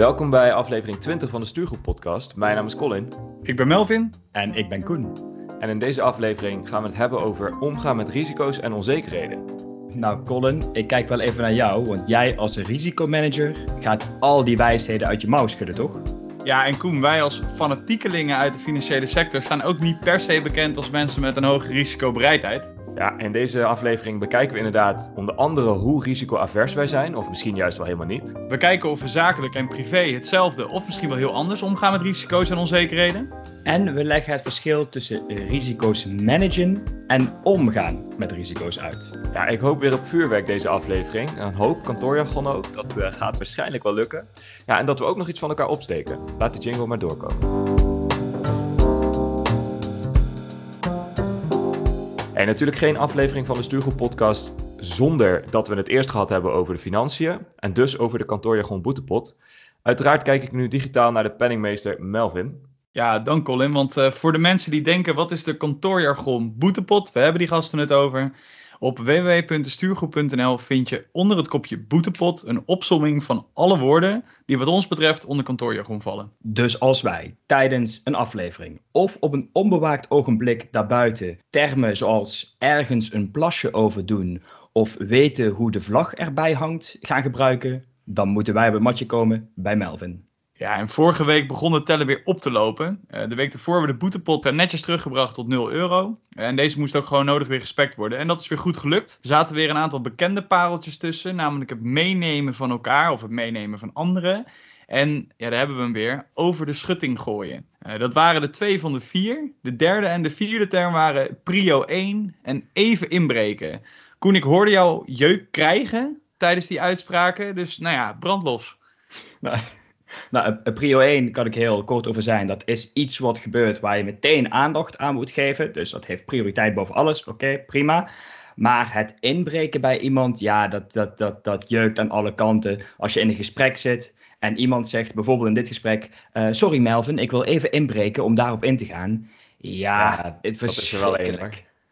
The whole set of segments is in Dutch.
Welkom bij aflevering 20 van de Stuurgroep podcast. Mijn naam is Colin. Ik ben Melvin. En ik ben Koen. En in deze aflevering gaan we het hebben over omgaan met risico's en onzekerheden. Nou Colin, ik kijk wel even naar jou, want jij als risicomanager gaat al die wijsheden uit je mouw schudden, toch? Ja, en Koen, wij als fanatiekelingen uit de financiële sector staan ook niet per se bekend als mensen met een hoge risicobereidheid. Ja, in deze aflevering bekijken we inderdaad onder andere hoe risicoavers wij zijn, of misschien juist wel helemaal niet. We kijken of we zakelijk en privé hetzelfde of misschien wel heel anders omgaan met risico's en onzekerheden. En we leggen het verschil tussen risico's managen en omgaan met risico's uit. Ja, ik hoop weer op vuurwerk deze aflevering. Een hoop kantoorjargon ook. Dat uh, gaat waarschijnlijk wel lukken. Ja, en dat we ook nog iets van elkaar opsteken. Laat de jingle maar doorkomen. En natuurlijk geen aflevering van de Stuurgroep podcast zonder dat we het eerst gehad hebben over de financiën en dus over de kantoorjargon boetepot. Uiteraard kijk ik nu digitaal naar de penningmeester Melvin. Ja, dank Colin, want uh, voor de mensen die denken wat is de kantoorjargon boetepot, we hebben die gasten het over. Op www.stuurgroep.nl vind je onder het kopje boetepot een opsomming van alle woorden die wat ons betreft onder kantoorjargon vallen. Dus als wij tijdens een aflevering of op een onbewaakt ogenblik daarbuiten termen zoals ergens een plasje over doen of weten hoe de vlag erbij hangt gaan gebruiken, dan moeten wij het matje komen bij Melvin. Ja, en vorige week begon het tellen weer op te lopen. Uh, de week ervoor hebben we de boetepot netjes teruggebracht tot 0 euro. En deze moest ook gewoon nodig weer gespekt worden. En dat is weer goed gelukt. Er zaten weer een aantal bekende pareltjes tussen. Namelijk het meenemen van elkaar of het meenemen van anderen. En ja, daar hebben we hem weer. Over de schutting gooien. Uh, dat waren de twee van de vier. De derde en de vierde term waren prio 1 en even inbreken. Koen, ik hoorde jou jeuk krijgen tijdens die uitspraken. Dus nou ja, brandlos. Nou, nou, prio 1 kan ik heel kort over zijn. Dat is iets wat gebeurt waar je meteen aandacht aan moet geven. Dus dat heeft prioriteit boven alles. Oké, prima. Maar het inbreken bij iemand, ja, dat, dat, dat, dat jeukt aan alle kanten. Als je in een gesprek zit en iemand zegt, bijvoorbeeld in dit gesprek: uh, Sorry Melvin, ik wil even inbreken om daarop in te gaan. Ja, ja het is wel een.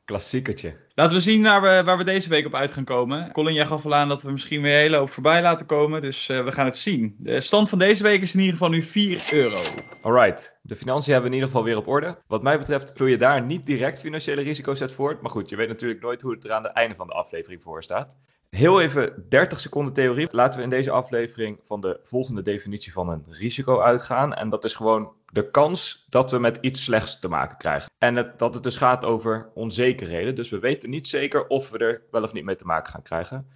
Klassiekertje. Laten we zien waar we, waar we deze week op uit gaan komen. Colin, jij gaf al aan dat we misschien weer een hele hoop voorbij laten komen. Dus uh, we gaan het zien. De stand van deze week is in ieder geval nu 4 euro. Alright. De financiën hebben we in ieder geval weer op orde. Wat mij betreft vloeien daar niet direct financiële risico's uit voort. Maar goed, je weet natuurlijk nooit hoe het er aan het einde van de aflevering voor staat. Heel even 30 seconden theorie. Laten we in deze aflevering van de volgende definitie van een risico uitgaan. En dat is gewoon de kans dat we met iets slechts te maken krijgen. En het, dat het dus gaat over onzekerheden. Dus we weten niet zeker of we er wel of niet mee te maken gaan krijgen.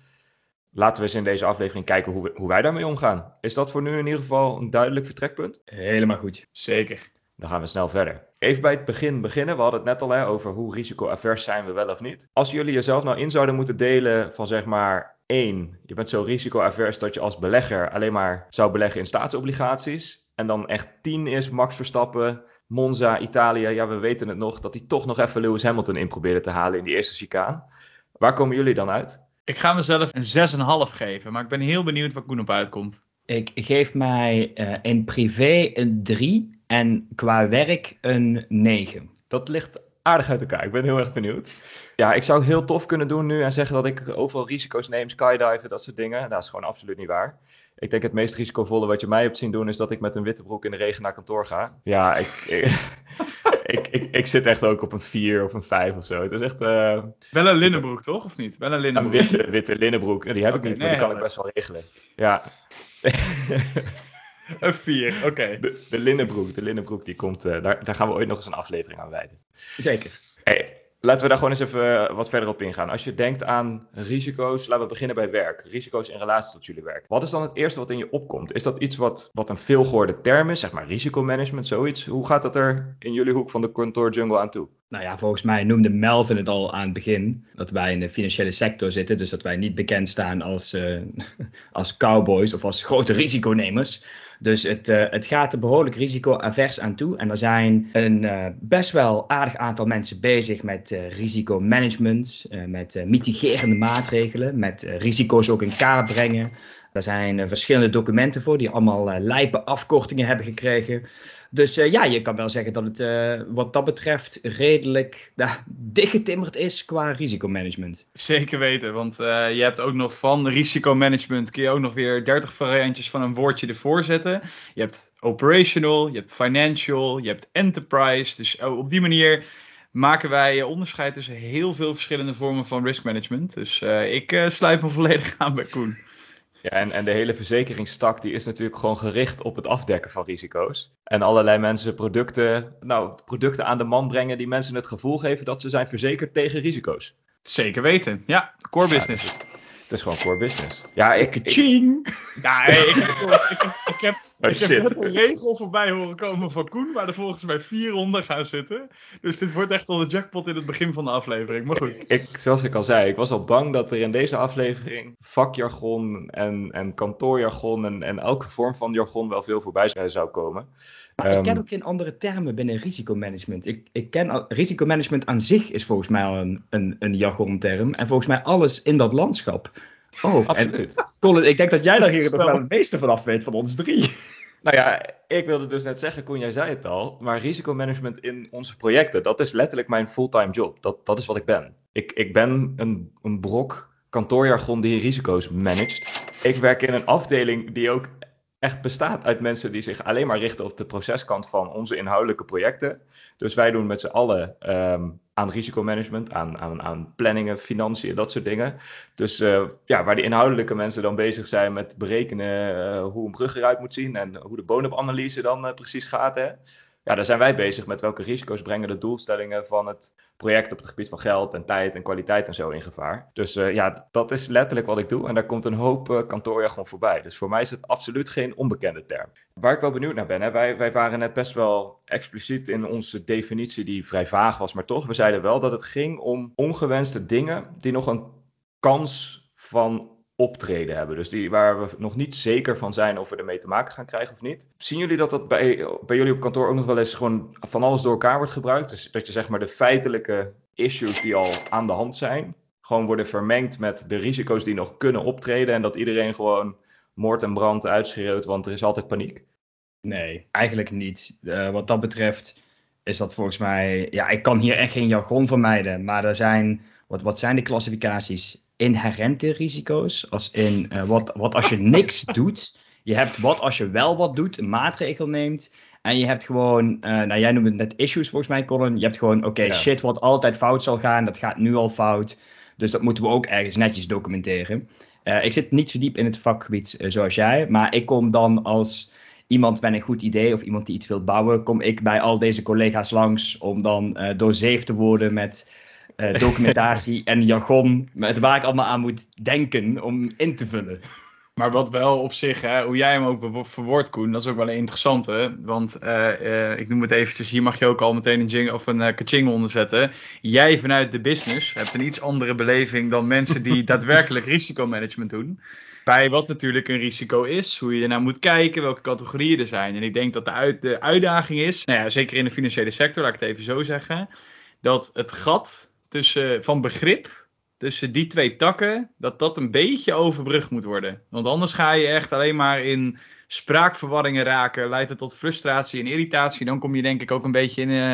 Laten we eens in deze aflevering kijken hoe, we, hoe wij daarmee omgaan. Is dat voor nu in ieder geval een duidelijk vertrekpunt? Helemaal goed. Zeker. Dan gaan we snel verder. Even bij het begin beginnen. We hadden het net al hè, over hoe risicoavers zijn we wel of niet. Als jullie jezelf nou in zouden moeten delen van zeg maar 1. Je bent zo risicoavers dat je als belegger alleen maar zou beleggen in staatsobligaties. En dan echt 10 is Max Verstappen, Monza, Italië. Ja, we weten het nog dat hij toch nog even Lewis Hamilton in probeerde te halen in die eerste chicaan. Waar komen jullie dan uit? Ik ga mezelf een 6,5 geven, maar ik ben heel benieuwd waar Koen op uitkomt. Ik geef mij uh, in privé een 3 en qua werk een 9. Dat ligt aardig uit elkaar. Ik ben heel erg benieuwd. Ja, ik zou het heel tof kunnen doen nu en zeggen dat ik overal risico's neem, skydiven, dat soort dingen. Dat is gewoon absoluut niet waar. Ik denk het meest risicovolle wat je mij hebt zien doen is dat ik met een witte broek in de regen naar kantoor ga. Ja, ik, ik, ik, ik, zit echt ook op een 4 of een 5 of zo. Het is echt... Uh... Wel een linnenbroek, toch? Of niet? Wel een linnenbroek. Een witte, witte linnenbroek. Die heb okay, ik niet, maar die kan ik best wel regelen. Ja. Een 4, oké. De, de, linnenbroek, de linnenbroek die komt, uh, daar, daar gaan we ooit nog eens een aflevering aan wijden. Zeker. Hey, laten we daar gewoon eens even eh, wat verder op ingaan. Als je denkt aan risico's, laten we beginnen bij werk. Risico's in relatie tot jullie werk. Wat is dan het eerste wat in je opkomt? Is dat iets wat, wat een veelgehoorde term is, zeg maar risicomanagement, zoiets? Hoe gaat dat er in jullie hoek van de kantoorjungle aan toe? Nou ja, volgens mij noemde Melvin het al aan het begin. Dat wij in de financiële sector zitten. Dus dat wij niet bekend staan als, uh, als cowboys of als grote risiconemers. Dus het, uh, het gaat er behoorlijk risicoavers aan toe. En er zijn een uh, best wel aardig aantal mensen bezig met uh, risicomanagement, met mitigerende maatregelen, met risico's ook in kaart brengen. Er zijn verschillende documenten voor die allemaal lijpe afkortingen hebben gekregen. Dus uh, ja, je kan wel zeggen dat het uh, wat dat betreft redelijk nou, dichtgetimmerd is qua risicomanagement. Zeker weten, want uh, je hebt ook nog van risicomanagement kun je ook nog weer 30 variantjes van een woordje ervoor zetten. Je hebt operational, je hebt financial, je hebt enterprise. Dus op die manier maken wij onderscheid tussen heel veel verschillende vormen van risk management. Dus ik sluit me volledig aan bij Koen. Ja, en, en de hele verzekeringstak die is natuurlijk gewoon gericht op het afdekken van risico's. En allerlei mensen producten, nou, producten aan de man brengen die mensen het gevoel geven dat ze zijn verzekerd tegen risico's. Zeker weten, ja, core business. Ja, het is gewoon core business. Ja, ik... ik ja, ik, ik heb Oh, ik heb net een regel voorbij horen komen van Koen, waar er volgens mij vier ronden gaan zitten. Dus dit wordt echt al de jackpot in het begin van de aflevering. Maar goed. Ik, zoals ik al zei, ik was al bang dat er in deze aflevering vakjargon en, en kantoorjargon en, en elke vorm van jargon wel veel voorbij zou komen. Maar ik ken ehm, ook geen andere termen binnen risicomanagement. Ik, ik ken risicomanagement aan zich is volgens mij al een, een, een jargonterm. En volgens mij alles in dat landschap. Oh, Absoluut. En, Colin, ik denk dat jij daar hier nog wel het meeste van af weet van ons drie. Nou ja, ik wilde dus net zeggen, Koen, jij zei het al, maar risicomanagement in onze projecten, dat is letterlijk mijn fulltime job. Dat, dat is wat ik ben. Ik, ik ben een, een brok kantoorjargon die risico's managt. Ik werk in een afdeling die ook echt bestaat uit mensen die zich alleen maar richten op de proceskant van onze inhoudelijke projecten. Dus wij doen met z'n allen ehm, aan risicomanagement, aan, aan, aan planningen, financiën, dat soort dingen. Dus uh, ja, waar die inhoudelijke mensen dan bezig zijn met berekenen uh, hoe een brug eruit moet zien en hoe de bonusanalyse dan uh, precies gaat. Hè? Ja, daar zijn wij bezig met welke risico's brengen de doelstellingen van het project op het gebied van geld en tijd en kwaliteit en zo in gevaar. Dus uh, ja, dat is letterlijk wat ik doe en daar komt een hoop uh, kantoorjargon voorbij. Dus voor mij is het absoluut geen onbekende term. Waar ik wel benieuwd naar ben, hè, wij, wij waren net best wel expliciet in onze definitie die vrij vaag was, maar toch, we zeiden wel dat het ging om ongewenste dingen die nog een kans van optreden hebben. Dus die, waar we nog niet zeker van zijn of we ermee te maken gaan krijgen of niet. Zien jullie dat dat bij, bij jullie op kantoor ook nog wel eens gewoon van alles door elkaar wordt gebruikt? Dus dat je zeg maar de feitelijke issues die al aan de hand zijn, gewoon worden vermengd met de risico's die nog kunnen optreden. En dat iedereen gewoon moord en brand uitschreeuwt, want er is altijd paniek. Nee, eigenlijk niet. Uh, wat dat betreft is dat volgens mij. Ja, ik kan hier echt geen jargon vermijden. Maar er zijn. Wat, wat zijn de klassificaties? Inherente risico's. Als in uh, wat, wat als je niks doet. Je hebt wat als je wel wat doet, een maatregel neemt. En je hebt gewoon, uh, nou jij noemde het net issues volgens mij, Colin. Je hebt gewoon, oké, shit wat altijd fout zal gaan, dat gaat nu al fout. Dus dat moeten we ook ergens netjes documenteren. Uh, ik zit niet zo diep in het vakgebied zoals jij, maar ik kom dan als iemand met een goed idee of iemand die iets wil bouwen, kom ik bij al deze collega's langs om dan doorzeefd te worden met uh, documentatie en jargon, met waar ik allemaal aan moet denken om in te vullen. Maar wat wel op zich, hè, hoe jij hem ook verwoordt, Koen, dat is ook wel een interessante. Want uh, uh, ik noem het eventjes, hier mag je ook al meteen een jingle of een uh, kaching onder zetten. Jij vanuit de business hebt een iets andere beleving dan mensen die daadwerkelijk risicomanagement doen. Bij wat natuurlijk een risico is, hoe je ernaar moet kijken, welke categorieën er zijn. En ik denk dat de, uit, de uitdaging is, nou ja, zeker in de financiële sector, laat ik het even zo zeggen, dat het gat tussen, van begrip tussen die twee takken, dat dat een beetje overbrugd moet worden. Want anders ga je echt alleen maar in spraakverwarringen raken, leidt het tot frustratie en irritatie. Dan kom je denk ik ook een beetje in, uh,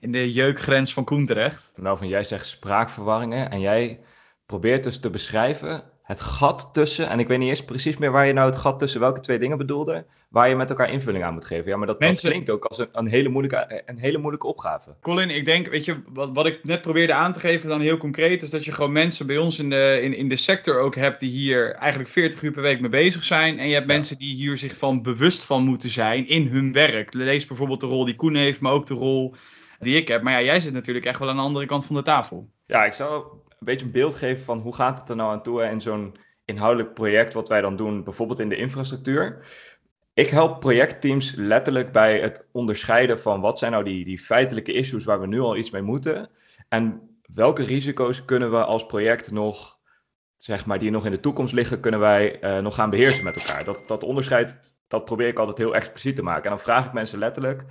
in de jeukgrens van Koen terecht. Nou, van jij zegt spraakverwarringen en jij probeert dus te beschrijven het gat tussen, en ik weet niet eens precies meer waar je nou het gat tussen welke twee dingen bedoelde, waar je met elkaar invulling aan moet geven. Ja, maar dat, Mensen... dat klinkt ook als een, een, hele moeilijke, een hele moeilijke opgave. Colin, ik denk, weet je, wat, wat ik net probeerde aan te geven dan heel concreet, is dat je gewoon mensen bij ons in de, in, in de sector ook hebt die hier eigenlijk 40 uur per week mee bezig zijn. En je hebt mensen die hier zich van bewust van moeten zijn in hun werk. Lees bijvoorbeeld de rol die Koen heeft, maar ook de rol die ik heb. Maar ja, jij zit natuurlijk echt wel aan de andere kant van de tafel. Ja, ik zou een beetje een beeld geven van hoe gaat het er nou aan toe in zo'n inhoudelijk project wat wij dan doen, bijvoorbeeld in de infrastructuur. Ik help projectteams letterlijk bij het onderscheiden van wat zijn nou die, die feitelijke issues waar we nu al iets mee moeten. En welke risico's kunnen we als project nog, zeg maar, die nog in de toekomst liggen, kunnen wij uh, nog gaan beheersen met elkaar. Dat, dat onderscheid, dat probeer ik altijd heel expliciet te maken. En dan vraag ik mensen letterlijk,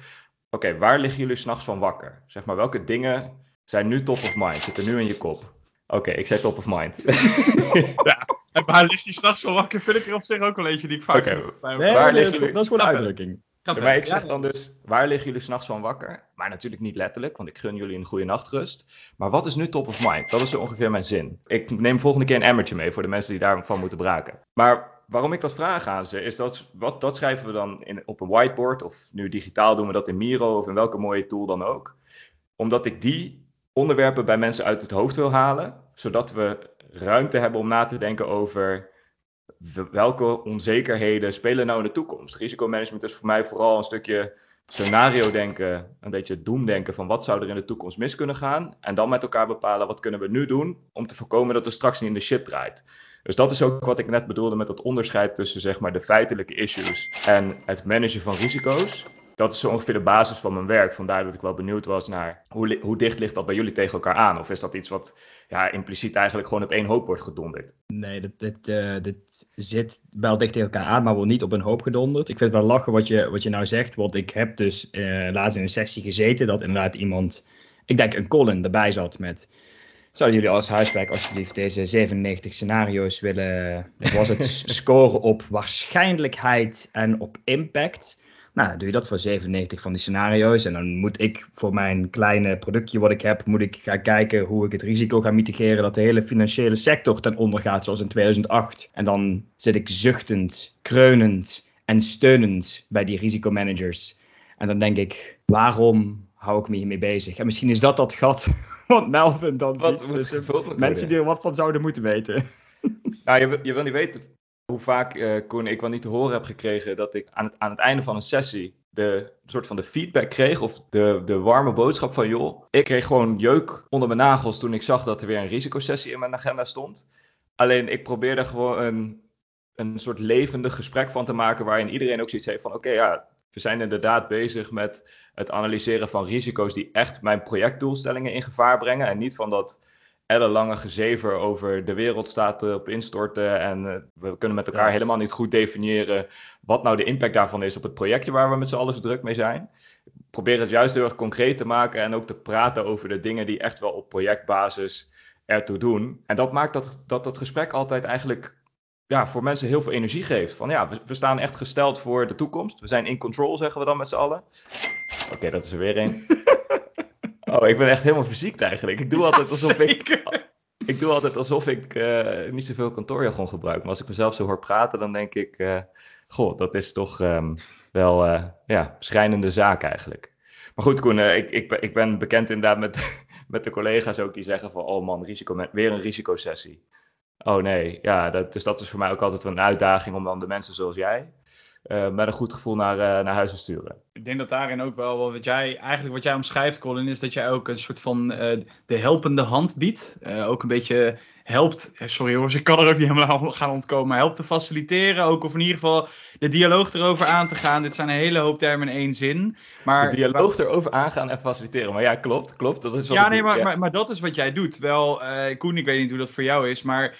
oké, waar liggen jullie s'nachts van wakker? Zeg maar, welke dingen zijn nu top of mind, zitten nu in je kop? Oké, ik zei top of mind. ja, en waar ligt die s'nachts van wakker vind ik er op zich ook wel eentje die ik vaak... Okay. Nee, waar nee, dat, is, dat is gewoon een uitdrukking. Ja, maar ik zeg dan dus, waar liggen jullie s'nachts van wakker? Maar natuurlijk niet letterlijk, want ik gun jullie een goede nachtrust. Maar wat is nu top of mind? Dat is zo ongeveer mijn zin. Ik neem volgende keer een emmertje mee voor de mensen die daarvan moeten braken. Maar waarom ik dat vraag aan ze, is dat, wat, dat schrijven we dan in, op een whiteboard. Of nu digitaal doen we dat in Miro of in welke mooie tool dan ook. Omdat ik die onderwerpen bij mensen uit het hoofd wil halen. Zodat we ruimte hebben om na te denken over welke onzekerheden spelen nou in de toekomst? Risicomanagement is voor mij vooral een stukje scenario denken, een beetje doemdenken van wat zou er in de toekomst mis kunnen gaan. En dan met elkaar bepalen wat kunnen we nu doen om te voorkomen dat het straks niet in de shit draait. Dus dat is ook wat ik net bedoelde met dat onderscheid tussen zeg maar, de feitelijke issues en het managen van risico's. Dat is zo ongeveer de basis van mijn werk. Vandaar dat ik wel benieuwd was naar hoe, hoe dicht ligt dat bij jullie tegen elkaar aan? Of is dat iets wat ja, impliciet eigenlijk gewoon op één hoop wordt gedonderd? Nee, eh, dit zit wel dicht tegen elkaar aan, maar wel niet op een hoop gedonderd. Ik vind het wel lachen wat je, wat je nou zegt, want ik heb dus eh, laatst in een sessie gezeten dat inderdaad iemand, ik denk een Colin, erbij zat met... Zouden jullie als huiswerk alsjeblieft deze 97 scenario's willen, was het, scoren op waarschijnlijkheid en op impact? Nou, doe je dat voor 97 van die scenario's. En dan moet ik voor mijn kleine productje wat ik heb, moet ik gaan kijken hoe ik het risico ga mitigeren dat de hele financiële sector ten onder gaat, zoals in 2008. En dan zit ik zuchtend, kreunend en steunend bij die risicomanagers. En dan denk ik, waarom hou ik me hiermee bezig? En misschien is dat dat gat wat Melvin dan Wat ziet moeten mensen die er wat van zouden moeten weten. Nou, je, wil- je wil niet weten hoe vaak, eh Koen, ik wel niet te horen heb gekregen dat ik aan het, aan het einde van een sessie de soort van de feedback kreeg of de, de warme boodschap van joh, ik kreeg gewoon jeuk onder mijn nagels toen ik zag dat er weer een risicosessie in mijn agenda stond. Alleen ik probeerde gewoon een, een soort levendig gesprek van te maken waarin iedereen ook zoiets heeft van oké ja, we zijn inderdaad bezig met het analyseren van risico's die echt mijn projectdoelstellingen in gevaar brengen en niet van dat ellenlange gezever over de wereld staat eh, op instorten en eh, we kunnen met elkaar helemaal niet goed definiëren wat nou de impact daarvan is op het projectje waar we met z'n allen zo druk mee zijn. Ik probeer het juist heel erg concreet te maken en ook te praten over de dingen die echt wel op projectbasis ertoe doen. En dat maakt dat dat, dat gesprek altijd eigenlijk ja, voor mensen heel veel energie geeft. Van ja, we, we staan echt gesteld voor de toekomst. We zijn in control, zeggen we dan met z'n allen. Oké, dat is er weer een. Oh, ik ben echt helemaal verziekt eigenlijk. Ik doe altijd alsof ik, ik doe altijd alsof ik eh, niet zoveel kantoorjargon gebruik. Maar als ik mezelf zo hoor praten, dan denk ik... eh, goh, dat is toch ehm, wel eh ja, schrijnende zaak eigenlijk. Maar goed, Koen, ik, ik, ben- ik ben bekend inderdaad met, met de collega's ook die zeggen van... Oh man, risico, weer een risicosessie. Oh nee, ja, dat, dus dat is voor mij ook altijd wel een uitdaging om dan de mensen zoals jij... eh, met een goed gevoel naar, eh, naar huis te sturen. Ik denk dat daarin ook wel wat jij eigenlijk wat jij omschrijft, Colin, is dat jij ook een soort van eh, de helpende hand biedt. Ook een beetje helpt, sorry hoor, ik kan er ook niet helemaal gaan ontkomen, maar helpt te faciliteren. Ook of in ieder geval de dialoog erover aan te gaan. Dit zijn een hele hoop termen in één zin. Maar de dialoog erover aangaan en faciliteren. Maar ja, klopt, klopt. Dat is wat Ja, nee, doe, maar, ja. maar, maar dat is wat jij doet. Wel, Koen, ik weet niet hoe dat voor jou is, maar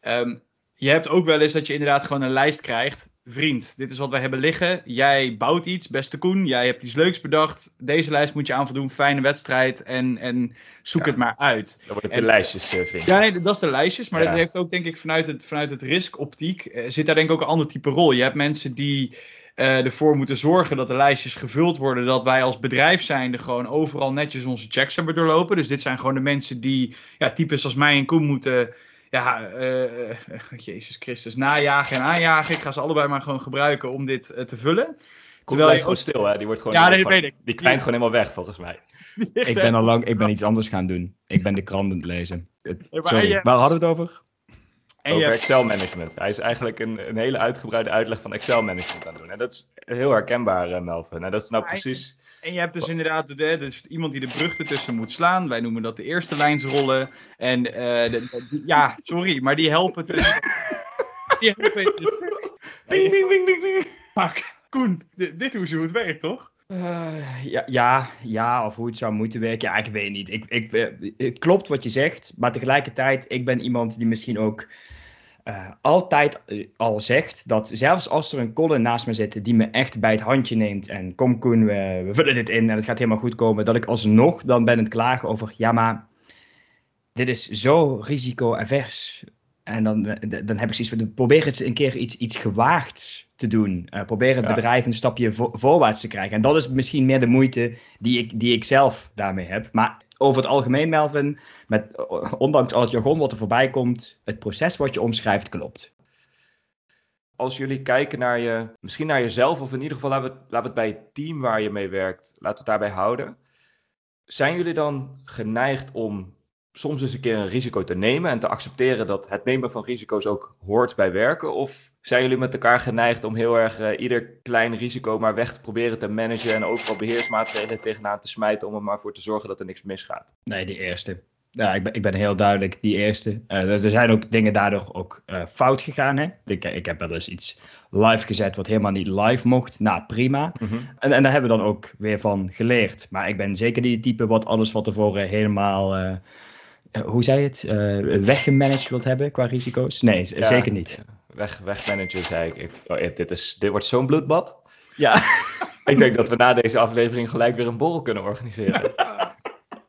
ehm, je hebt ook wel eens dat je inderdaad gewoon een lijst krijgt. Vriend, dit is wat wij hebben liggen. Jij bouwt iets, beste Koen. Jij hebt iets leuks bedacht. Deze lijst moet je aan voldoen. Fijne wedstrijd. En, en zoek Ja. het maar uit. Dan wordt het En- de lijstjes, eh, vriend. Ja, nee, dat is de lijstjes. Maar Ja. dat heeft ook, denk ik, vanuit het, vanuit het riskoptiek. eh, zit daar denk ik ook een ander type rol. Je hebt mensen die eh, ervoor moeten zorgen dat de lijstjes gevuld worden. Dat wij als bedrijf zijnde gewoon overal netjes onze checks hebben doorlopen. Dus dit zijn gewoon de mensen die, ja, types als mij en Koen moeten. Ja, eh, eh, Jezus Christus, najagen en aanjagen. Ik ga ze allebei maar gewoon gebruiken om dit eh, te vullen. Terwijl blijft je gewoon stil, hè? Die wordt gewoon. Ja, dat gewoon- weet ik. Die kwijnt gewoon helemaal weg, volgens mij. Ik ben al lang, ik ben iets anders gaan doen. Ik ben de krant aan het lezen. Het- Sorry, waar hadden we het over? En je over hebt- Excel management. Hij is eigenlijk een, een hele uitgebreide uitleg van Excel management aan het doen. En dat is heel herkenbaar, eh, Melvin. En dat is nou precies. En je hebt dus inderdaad de, de- dus iemand die de brug ertussen moet slaan. Wij noemen dat de eerste lijnsrollen. En eh, de- die- ja, sorry, maar die helpen dus. die helpen stuk. Ding, ding, ding, ding, ding. Fuck, Koen, dit, dit hoe hoe het werkt, toch? Eh, ja, ja, ja, of hoe het zou moeten werken. Ja, ik weet niet. Ik, ik, eh, klopt wat je zegt, maar tegelijkertijd, ik ben iemand die misschien ook eh, altijd al zegt dat zelfs als er een Colin naast me zit die me echt bij het handje neemt en kom Koen, we, we vullen dit in en het gaat helemaal goed komen, dat ik alsnog dan ben het klagen over, ja maar, dit is zo risico-avers. En dan, dan heb ik zoiets van, probeer eens een keer iets, iets gewaagds te doen. Uh, probeer het Ja. bedrijf een stapje vo- voorwaarts te krijgen. En dat is misschien meer de moeite die ik, die ik zelf daarmee heb. Maar over het algemeen, Melvin, met, ondanks al het jargon wat er voorbij komt, het proces wat je omschrijft klopt. Als jullie kijken naar je, misschien naar jezelf, of in ieder geval laten we, het, laten we het bij het team waar je mee werkt, laten we het daarbij houden. Zijn jullie dan geneigd om soms eens een keer een risico te nemen en te accepteren dat het nemen van risico's ook hoort bij werken? Of zijn jullie met elkaar geneigd om heel erg eh, ieder klein risico maar weg te proberen te managen en overal beheersmaatregelen tegenaan te smijten om er maar voor te zorgen dat er niks misgaat? Nee, die eerste. Ja, ik ben, ik ben heel duidelijk die eerste. Eh, er zijn ook dingen daardoor ook eh, fout gegaan. Hè? Ik, ik heb wel eens iets live gezet wat helemaal niet live mocht. Nou, prima. En, en daar hebben we dan ook weer van geleerd. Maar ik ben zeker die type wat alles van tevoren helemaal, hoe zei je het, eh weggemanaged wilt hebben qua risico's. Nee, Ja, zeker niet. Weg, wegmanagen, zei ik. ik oh, dit, is, dit wordt zo'n bloedbad. Ja. Ik denk dat we na deze aflevering gelijk weer een borrel kunnen organiseren.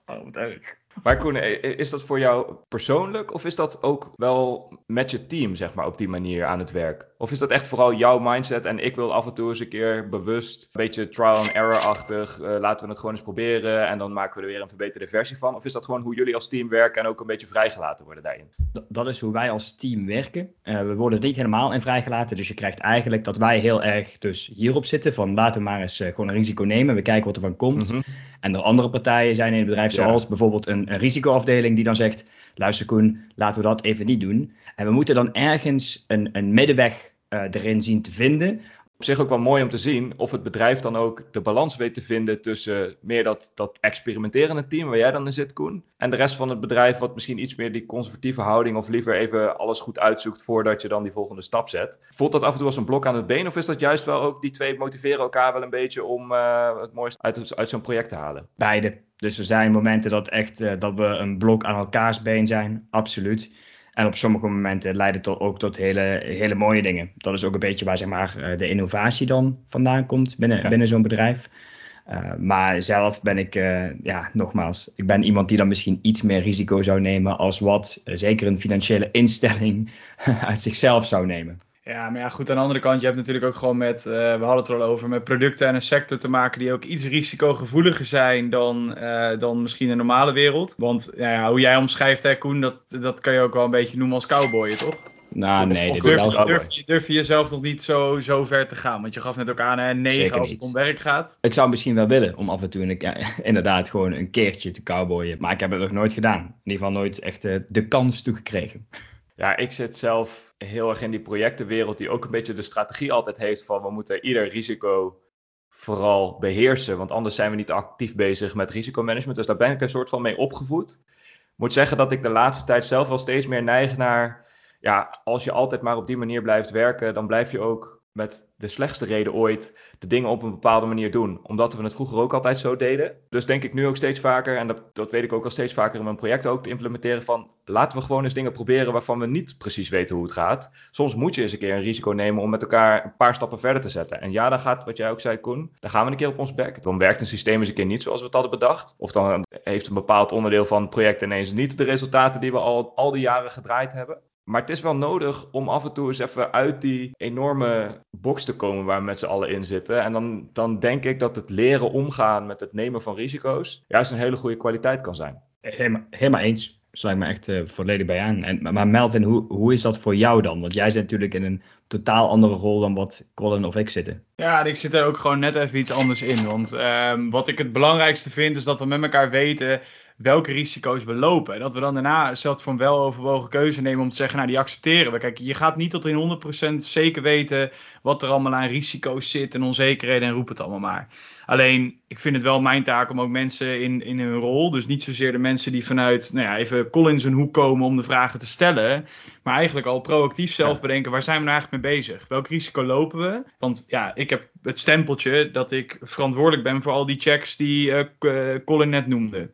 Oh, wat. Maar Koen, is dat voor jou persoonlijk of is dat ook wel met je team, zeg maar, op die manier aan het werk? Of is dat echt vooral jouw mindset en ik wil af en toe eens een keer bewust, een beetje trial and error-achtig, eh, laten we het gewoon eens proberen en dan maken we er weer een verbeterde versie van? Of is dat gewoon hoe jullie als team werken en ook een beetje vrijgelaten worden daarin? Dat is hoe wij als team werken. Eh, we worden er niet helemaal in vrijgelaten. Dus je krijgt eigenlijk dat wij heel erg dus hierop zitten. Van laten we maar eens eh, gewoon een risico nemen. We kijken wat er van komt. Mhm. En er andere partijen zijn in het bedrijf, Ja. zoals bijvoorbeeld een, een risicoafdeling, die dan zegt: luister Koen, laten we dat even niet doen. En we moeten dan ergens een, een middenweg eh, erin zien te vinden. op zich ook wel mooi om te zien of het bedrijf dan ook de balans weet te vinden tussen meer dat, dat experimenterende team waar jij dan in zit, Koen, en de rest van het bedrijf wat misschien iets meer die conservatieve houding of liever even alles goed uitzoekt voordat je dan die volgende stap zet. Voelt dat af en toe als een blok aan het been of is dat juist wel ook die twee motiveren elkaar wel een beetje om eh, het mooiste uit, uit zo'n project te halen? Beide. Dus er zijn momenten dat, echt, eh, dat we een blok aan elkaars been zijn, absoluut. En op sommige momenten leidt het tot, ook tot hele, hele mooie dingen. Dat is ook een beetje waar zeg maar, eh, de innovatie dan vandaan komt binnen, Ja. binnen zo'n bedrijf. Eh, maar zelf ben ik, eh, ja, nogmaals, ik ben iemand die dan misschien iets meer risico zou nemen als wat zeker een financiële instelling uit zichzelf zou nemen. Ja, maar ja, goed, aan de andere kant, je hebt natuurlijk ook gewoon met, eh, we hadden het er al over, met producten en een sector te maken die ook iets risicogevoeliger zijn dan, eh, dan misschien de normale wereld. Want ja, ja, hoe jij omschrijft, hè, Koen, dat, dat kan je ook wel een beetje noemen als cowboy, toch? Nou, Of- nee, of dit is durf wel je- Durf, cowboy. durf, je, durf je jezelf nog niet zo, zo ver te gaan? Want je gaf net ook aan, hè, negen Zeker als het niet. om werk gaat. Ik zou misschien wel willen om af en toe een, inderdaad gewoon een keertje te cowboyen. Maar ik heb het nog nooit gedaan. In ieder geval nooit echt eh, de kans toegekregen. Ja, ik zit zelf heel erg in die projectenwereld die ook een beetje de strategie altijd heeft van we moeten ieder risico vooral beheersen, want anders zijn we niet actief bezig met risicomanagement. Dus daar ben ik een soort van mee opgevoed. Moet zeggen dat ik de laatste tijd zelf wel steeds meer neig naar, ja, als je altijd maar op die manier blijft werken, dan blijf je ook met de slechtste reden ooit de dingen op een bepaalde manier doen. Omdat we het vroeger ook altijd zo deden. Dus denk ik nu ook steeds vaker, en dat, dat weet ik ook al steeds vaker in mijn project ook te implementeren, van laten we gewoon eens dingen proberen waarvan we niet precies weten hoe het gaat. Soms moet je eens een keer een risico nemen om met elkaar een paar stappen verder te zetten. En ja, dan gaat, wat jij ook zei Koen, dan gaan we een keer op ons bek. Dan werkt een systeem eens een keer niet zoals we het hadden bedacht. Of dan heeft een bepaald onderdeel van het project ineens niet de resultaten die we al, al die jaren gedraaid hebben. Maar het is wel nodig om af en toe eens even uit die enorme box te komen waar we met z'n allen in zitten. En dan, dan denk ik dat het leren omgaan met het nemen van risico's juist een hele goede kwaliteit kan zijn. Helemaal, helemaal eens. Sluit me echt eh, volledig bij aan. En, maar Melvin, hoe, hoe is dat voor jou dan? Want jij zit natuurlijk in een totaal andere rol dan wat Colin of ik zitten. Ja, en ik zit er ook gewoon net even iets anders in. Want ehm, wat ik het belangrijkste vind, is dat we met elkaar weten welke risico's we lopen. Dat we dan daarna zelfs voor een weloverwogen keuze nemen om te zeggen, nou die accepteren we. Kijk, je gaat niet tot in 100% zeker weten wat er allemaal aan risico's zit en onzekerheden en roep het allemaal maar. Alleen, ik vind het wel mijn taak om ook mensen in, in hun rol, dus niet zozeer de mensen die vanuit, nou ja, even Colin zijn hoek komen om de vragen te stellen, maar eigenlijk al proactief zelf Ja. bedenken, waar zijn we nou eigenlijk mee bezig? Welk risico lopen we? Want ja, ik heb het stempeltje dat ik verantwoordelijk ben voor al die checks die eh, eh, Colin net noemde.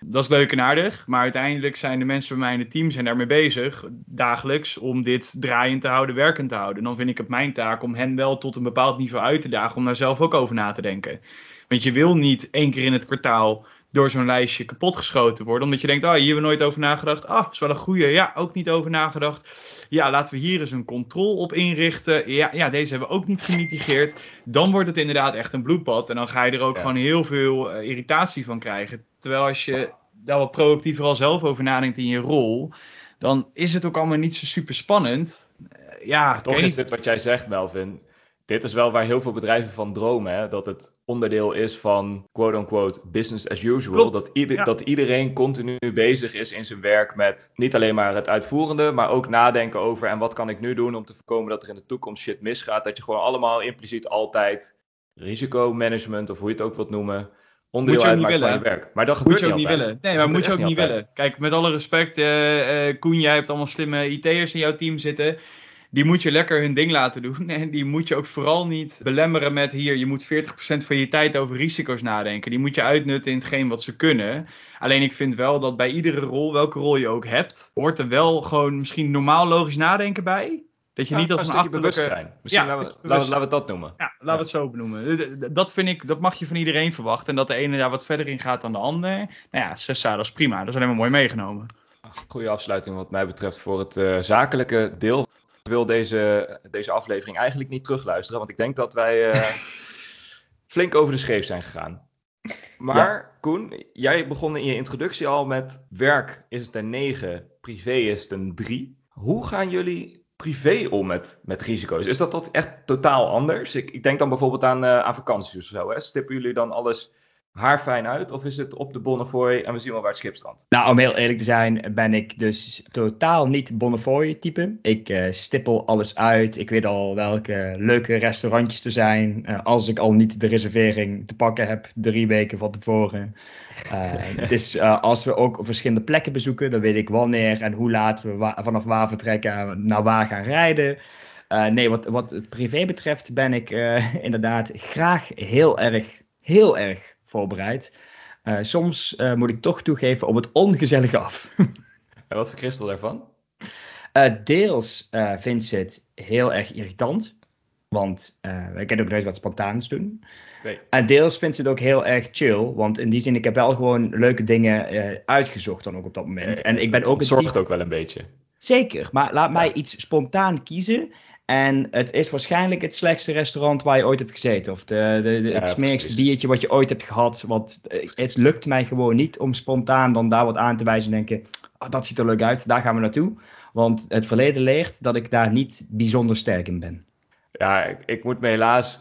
Dat is leuk en aardig, maar uiteindelijk zijn de mensen bij mij in het team zijn daarmee bezig, dagelijks, om dit draaiend te houden, werkend te houden. Dan vind ik het mijn taak om hen wel tot een bepaald niveau uit te dagen, om daar zelf ook over na te denken. Want je wil niet één keer in het kwartaal door zo'n lijstje kapotgeschoten worden, omdat je denkt, ah, hier hebben we nooit over nagedacht. Ah, is wel een goeie, ja, ook niet over nagedacht. Ja, laten we hier eens een controle op inrichten. Ja, ja, deze hebben we ook niet gemitigeerd. Dan wordt het inderdaad echt een bloedbad. En dan ga je er ook Ja. gewoon heel veel eh, irritatie van krijgen. Terwijl als je daar wat proactiever al zelf over nadenkt in je rol, dan is het ook allemaal niet zo super spannend. Eh, ja, Toch is dit wat jij zegt, Melvin. Dit is wel waar heel veel bedrijven van dromen. Hè? Dat het onderdeel is van quote-unquote business as usual. Klopt, Dat, ieder, ja. dat iedereen continu bezig is in zijn werk met niet alleen maar het uitvoerende, maar ook nadenken over en wat kan ik nu doen om te voorkomen dat er in de toekomst shit misgaat. Dat je gewoon allemaal impliciet altijd risicomanagement of hoe je het ook wilt noemen, onderdeel Moet je ook niet willen. werk. Maar dat Moet gebeurt je ook niet willen. Nee, maar moet je ook niet willen. Kijk, met alle respect, eh, Koen, jij hebt allemaal slimme IT'ers in jouw team zitten. Die moet je lekker hun ding laten doen. En die moet je ook vooral niet belemmeren met hier, je moet 40% van je tijd over risico's nadenken. Die moet je uitnutten in hetgeen wat ze kunnen. Alleen ik vind wel dat bij iedere rol, welke rol je ook hebt, hoort er wel gewoon misschien normaal logisch nadenken bij. Dat je niet als een achterlijke... Misschien Ja, laten, we, laten, we- dat noemen. Ja, laten we het zo benoemen. Dat vind ik, dat mag je van iedereen verwachten. En dat de ene daar wat verder in gaat dan de ander. Nou ja, Cessa, dat is prima. Dat is alleen maar mooi meegenomen. Goede afsluiting wat mij betreft voor het eh, zakelijke deel. Ik wil deze, deze aflevering eigenlijk niet terugluisteren, want ik denk dat wij eh, flink over de scheef zijn gegaan. Maar Koen, jij begon in je introductie al met werk is het een 9, privé is het een 3. Hoe gaan jullie privé om met, met risico's? Is dat tot echt totaal anders? Ik, ik denk dan bijvoorbeeld aan, eh, aan vakanties of zo. Hè? Stippen jullie dan alles haarfijn uit of is het op de Bonnefoy en we zien wel waar het schip strandt? Nou, om heel eerlijk te zijn, ben ik dus totaal niet Bonnefoy type. Ik eh, stippel alles uit. Ik weet al welke leuke restaurantjes er zijn. eh, als ik al niet de reservering te pakken heb, drie weken van tevoren. Is, eh, als we ook verschillende plekken bezoeken, dan weet ik wanneer en hoe laat we vanaf waar vertrekken en naar waar gaan rijden. Nee, wat, wat het privé betreft ben ik inderdaad graag heel erg, heel erg voorbereid. Eh, soms eh, moet ik toch toegeven op het ongezellige af. En wat voor Christel daarvan? Eh, deels vindt ze het heel erg irritant. Want wij kunnen ook nooit wat spontaans doen. Nee. En deels vindt ze het ook heel erg chill. Want in die zin, ik heb wel gewoon leuke dingen uitgezocht dan ook op dat moment. En ik ben ook het zorgt ook wel een beetje. Zeker, maar laat mij iets spontaan kiezen. En het is waarschijnlijk het slechtste restaurant waar je ooit hebt gezeten. Of de, de, de- Ja, het smerigste biertje wat je ooit hebt gehad. Want eh, het lukt mij gewoon niet om spontaan dan daar wat aan te wijzen en denken... "Ah, dat ziet er leuk uit, daar gaan we naartoe. Want het verleden leert dat ik daar niet bijzonder sterk in ben. Ja, ik, ik moet me helaas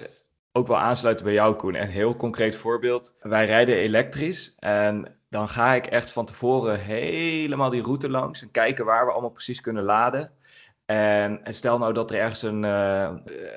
ook wel aansluiten bij jou, Koen. Een heel concreet voorbeeld. Wij rijden elektrisch en dan ga ik echt van tevoren helemaal die route langs en kijken waar we allemaal precies kunnen laden. En stel nou dat er ergens een, eh,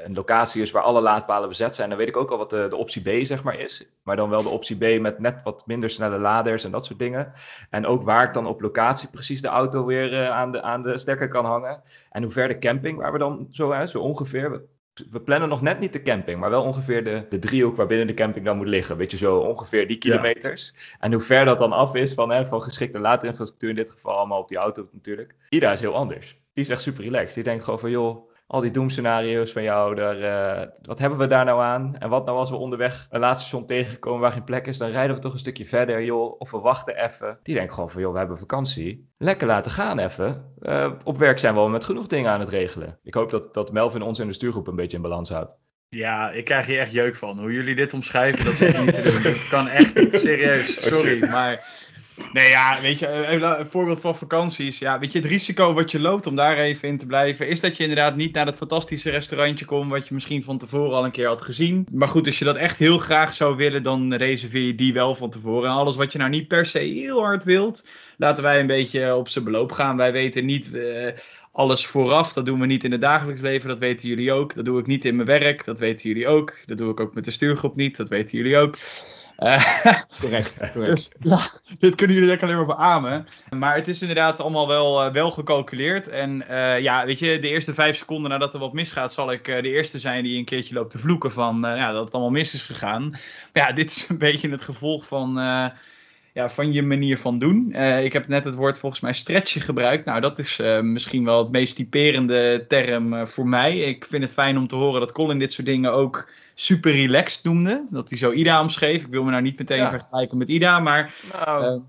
een locatie is waar alle laadpalen bezet zijn, dan weet ik ook al wat de, de optie B zeg maar is. Maar dan wel de optie B met net wat minder snelle laders en dat soort dingen. En ook waar ik dan op locatie precies de auto weer eh, aan, de, aan de stekker kan hangen. En hoe ver de camping, waar we dan zo, hè, zo ongeveer. We, we plannen nog net niet de camping, maar wel ongeveer de, de driehoek waarbinnen de camping dan moet liggen. Weet je, zo ongeveer die kilometers. En hoe ver dat dan af is van, hè, van geschikte laadinfrastructuur, in dit geval allemaal op die auto natuurlijk. Ida is heel anders. Die is echt super relaxed. Die denkt gewoon van, joh, al die doemscenario's van jou, daar, eh, wat hebben we daar nou aan? En wat nou als we onderweg een laadstation tegenkomen waar geen plek is, dan rijden we toch een stukje verder, joh. Of we wachten even. Die denkt gewoon van, joh, we hebben vakantie. Lekker laten gaan even. Eh, op werk zijn we al met genoeg dingen aan het regelen. Ik hoop dat, dat Melvin ons in de stuurgroep een beetje in balans houdt. Ja, ik krijg hier echt jeuk van. Hoe jullie dit omschrijven, dat is echt niet te doen. Dat kan echt niet, serieus. Sorry, maar... Nee, ja, weet je, een voorbeeld van vakanties. Ja, weet je, het risico wat je loopt om daar even in te blijven, is dat je inderdaad niet naar dat fantastische restaurantje komt, wat je misschien van tevoren al een keer had gezien. Maar goed, als je dat echt heel graag zou willen, dan reserveer je die wel van tevoren. En alles wat je nou niet per se heel hard wilt, laten wij een beetje op zijn beloop gaan. Wij weten niet eh, alles vooraf. Dat doen we niet in het dagelijks leven. Dat weten jullie ook. Dat doe ik niet in mijn werk. Dat weten jullie ook. Dat doe ik ook met de stuurgroep niet. Dat weten jullie ook. Eh, Correct, correct. dus ja, dit kunnen jullie denk ik alleen maar beamen. Maar het is inderdaad allemaal wel, eh, wel gecalculeerd. En eh, ja, weet je, de eerste vijf seconden nadat er wat misgaat, zal ik de eerste zijn die een keertje loopt te vloeken van ja, dat het allemaal mis is gegaan. Maar ja, dit is een beetje het gevolg van, ja, van je manier van doen. Eh, ik heb net het woord volgens mij stretchen gebruikt. Nou, dat is eh, misschien wel het meest typerende term eh, voor mij. Ik vind het fijn om te horen dat Colin dit soort dingen ook super relaxed noemde. Dat hij zo Ida omschreef. Ik wil me nou niet meteen Ja. vergelijken met Ida, maar Nou,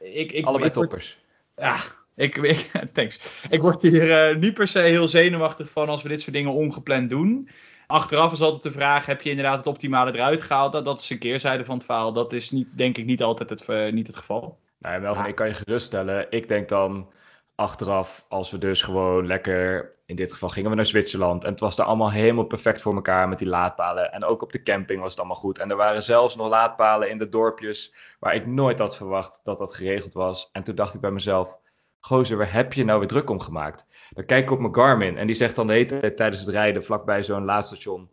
ik, ik, allebei ik toppers. ja, Ik, ik, thanks. Ik word hier eh, niet per se heel zenuwachtig van als we dit soort dingen ongepland doen. Achteraf is altijd de vraag: heb je inderdaad het optimale eruit gehaald? Dat, dat is een keerzijde van het verhaal. Dat is niet, denk ik niet altijd het, eh, niet het geval. Nou ja, Melvin, ik kan je geruststellen. Ik denk dan achteraf, als we dus gewoon lekker, in dit geval gingen we naar Zwitserland. En het was daar allemaal helemaal perfect voor elkaar met die laadpalen. En ook op de camping was het allemaal goed. En er waren zelfs nog laadpalen in de dorpjes waar ik nooit had verwacht dat dat geregeld was. En toen dacht ik bij mezelf, gozer, waar heb je nou weer druk om gemaakt? Dan kijk ik op mijn Garmin en die zegt dan de hele tijd tijdens het rijden vlakbij zo'n laadstation.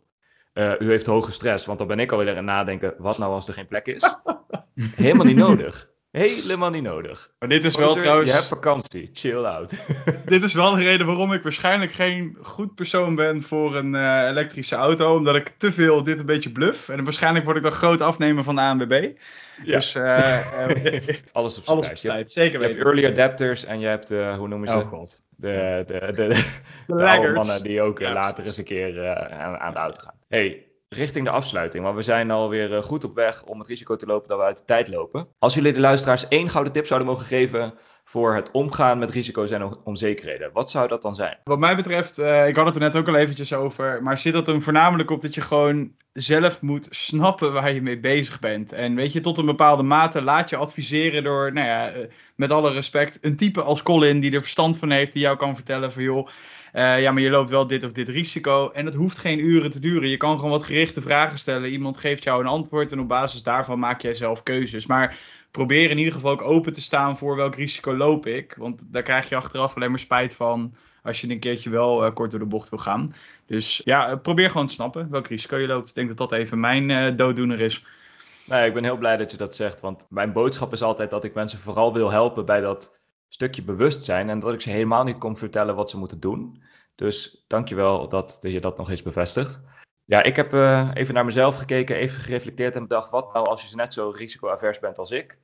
Uh, u heeft hoge stress, want dan ben ik alweer aan het nadenken, wat nou als er geen plek is? Helemaal niet nodig. Helemaal niet nodig. Maar dit is wel trouwens... Je hebt vakantie, chill out. dit is wel de reden waarom ik waarschijnlijk geen goed persoon ben voor een uh, elektrische auto. Omdat ik te veel dit een beetje bluff. En waarschijnlijk word ik dan groot afnemer van de ANWB. Ja. Dus uh, uh, alles op zijn tijd. tijd. Zeker weten. Je hebt early adapters en je hebt, hoe noem je ze? Oh god. De, de, de, de, mannen die ook ja, later eens een keer aan, aan de auto gaan. Hey, richting de afsluiting. Want we zijn alweer eh, goed op weg om het risico te lopen dat we uit de tijd lopen. Als jullie de luisteraars één gouden tip zouden mogen geven voor het omgaan met risico's en onzekerheden, wat zou dat dan zijn? Wat mij betreft, uh, ik had het er net ook al eventjes over, maar zit dat hem voornamelijk op dat je gewoon zelf moet snappen waar je mee bezig bent. En weet je, tot een bepaalde mate laat je adviseren door, nou ja, uh, met alle respect, een type als Colin die er verstand van heeft, die jou kan vertellen van joh, uh, ja, maar je loopt wel dit of dit risico. En het hoeft geen uren te duren. Je kan gewoon wat gerichte vragen stellen. Iemand geeft jou een antwoord en op basis daarvan maak jij zelf keuzes. Maar probeer in ieder geval ook open te staan voor welk risico loop ik. Want daar krijg je achteraf alleen maar spijt van als je een keertje wel uh, kort door de bocht wil gaan. Dus ja, probeer gewoon te snappen welk risico je loopt. Ik denk dat dat even mijn uh, dooddoener is. Nee, ik ben heel blij dat je dat zegt. Want mijn boodschap is altijd dat ik mensen vooral wil helpen bij dat stukje bewustzijn. En dat ik ze helemaal niet kom vertellen wat ze moeten doen. Dus dankjewel dat, dat je dat nog eens bevestigt. Ja, ik heb even naar mezelf gekeken, even gereflecteerd en bedacht, wat nou als je net zo risicoavers bent als ik?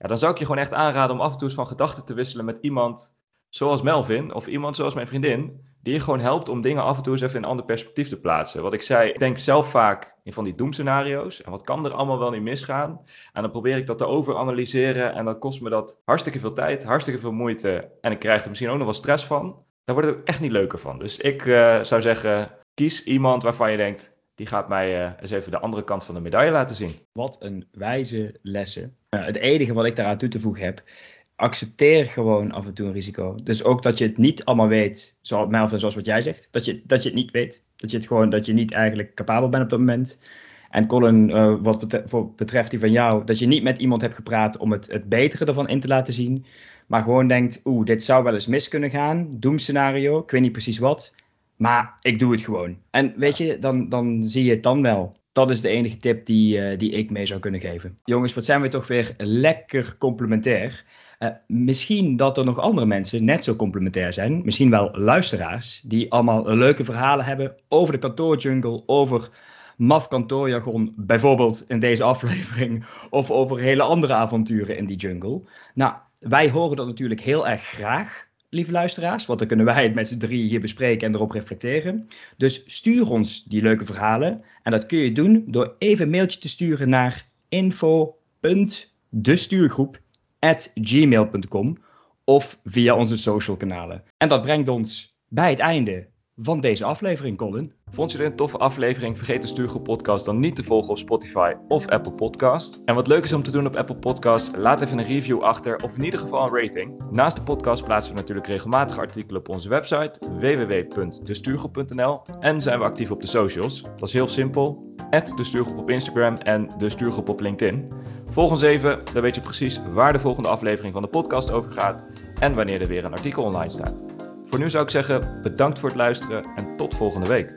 Ja, dan zou ik je gewoon echt aanraden om af en toe eens van gedachten te wisselen met iemand zoals Melvin of iemand zoals mijn vriendin, die je gewoon helpt om dingen af en toe eens even in een ander perspectief te plaatsen. Wat ik zei, ik denk zelf vaak in van die doemscenario's. En wat kan er allemaal wel niet misgaan? En dan probeer ik dat te overanalyseren en dan kost me dat hartstikke veel tijd, hartstikke veel moeite. En ik krijg er misschien ook nog wel stress van. Daar het ook echt niet leuker van. Dus ik uh, zou zeggen, kies iemand waarvan je denkt, die gaat mij uh, eens even de andere kant van de medaille laten zien. Wat een wijze lessen. Het enige wat ik daaraan toe te voegen heb, accepteer gewoon af en toe een risico. Dus ook dat je het niet allemaal weet, zoals Melvin, zoals wat jij zegt. Dat je, dat je het niet weet. Dat je het gewoon, dat je niet eigenlijk capabel bent op dat moment. En Colin, uh, wat betreft, betreft die van jou, dat je niet met iemand hebt gepraat om het, het betere ervan in te laten zien. Maar gewoon denkt, oeh, dit zou wel eens mis kunnen gaan. Doemscenario, ik weet niet precies wat. Maar ik doe het gewoon. En weet je, dan, dan zie je het dan wel. Dat is de enige tip die, uh, die ik mee zou kunnen geven. Jongens, wat zijn we toch weer lekker complementair. Uh, misschien dat er nog andere mensen net zo complementair zijn. Misschien wel luisteraars. Die allemaal leuke verhalen hebben over de kantoorjungle. Over maf kantoorjargon. Bijvoorbeeld in deze aflevering. Of over hele andere avonturen in die jungle. Nou, wij horen dat natuurlijk heel erg graag lieve luisteraars. Want dan kunnen wij het met z'n drie hier bespreken en erop reflecteren. Dus stuur ons die leuke verhalen. En dat kun je doen door even een mailtje te sturen naar info.destuurgroep.gmail.com of via onze social kanalen. En dat brengt ons bij het einde van deze aflevering, Colin. Vond je dit een toffe aflevering? Vergeet de Stuurgroep Podcast dan niet te volgen op Spotify of Apple Podcast. En wat leuk is om te doen op Apple Podcast, laat even een review achter of in ieder geval een rating. Naast de podcast plaatsen we natuurlijk regelmatig artikelen op onze website www.destuurgroep.nl en zijn we actief op de socials. Dat is heel simpel. de Stuurgroep op Instagram en de Stuurgroep op LinkedIn. Volg ons even, dan weet je precies waar de volgende aflevering van de podcast over gaat en wanneer er weer een artikel online staat. Voor nu zou ik zeggen bedankt voor het luisteren en tot volgende week.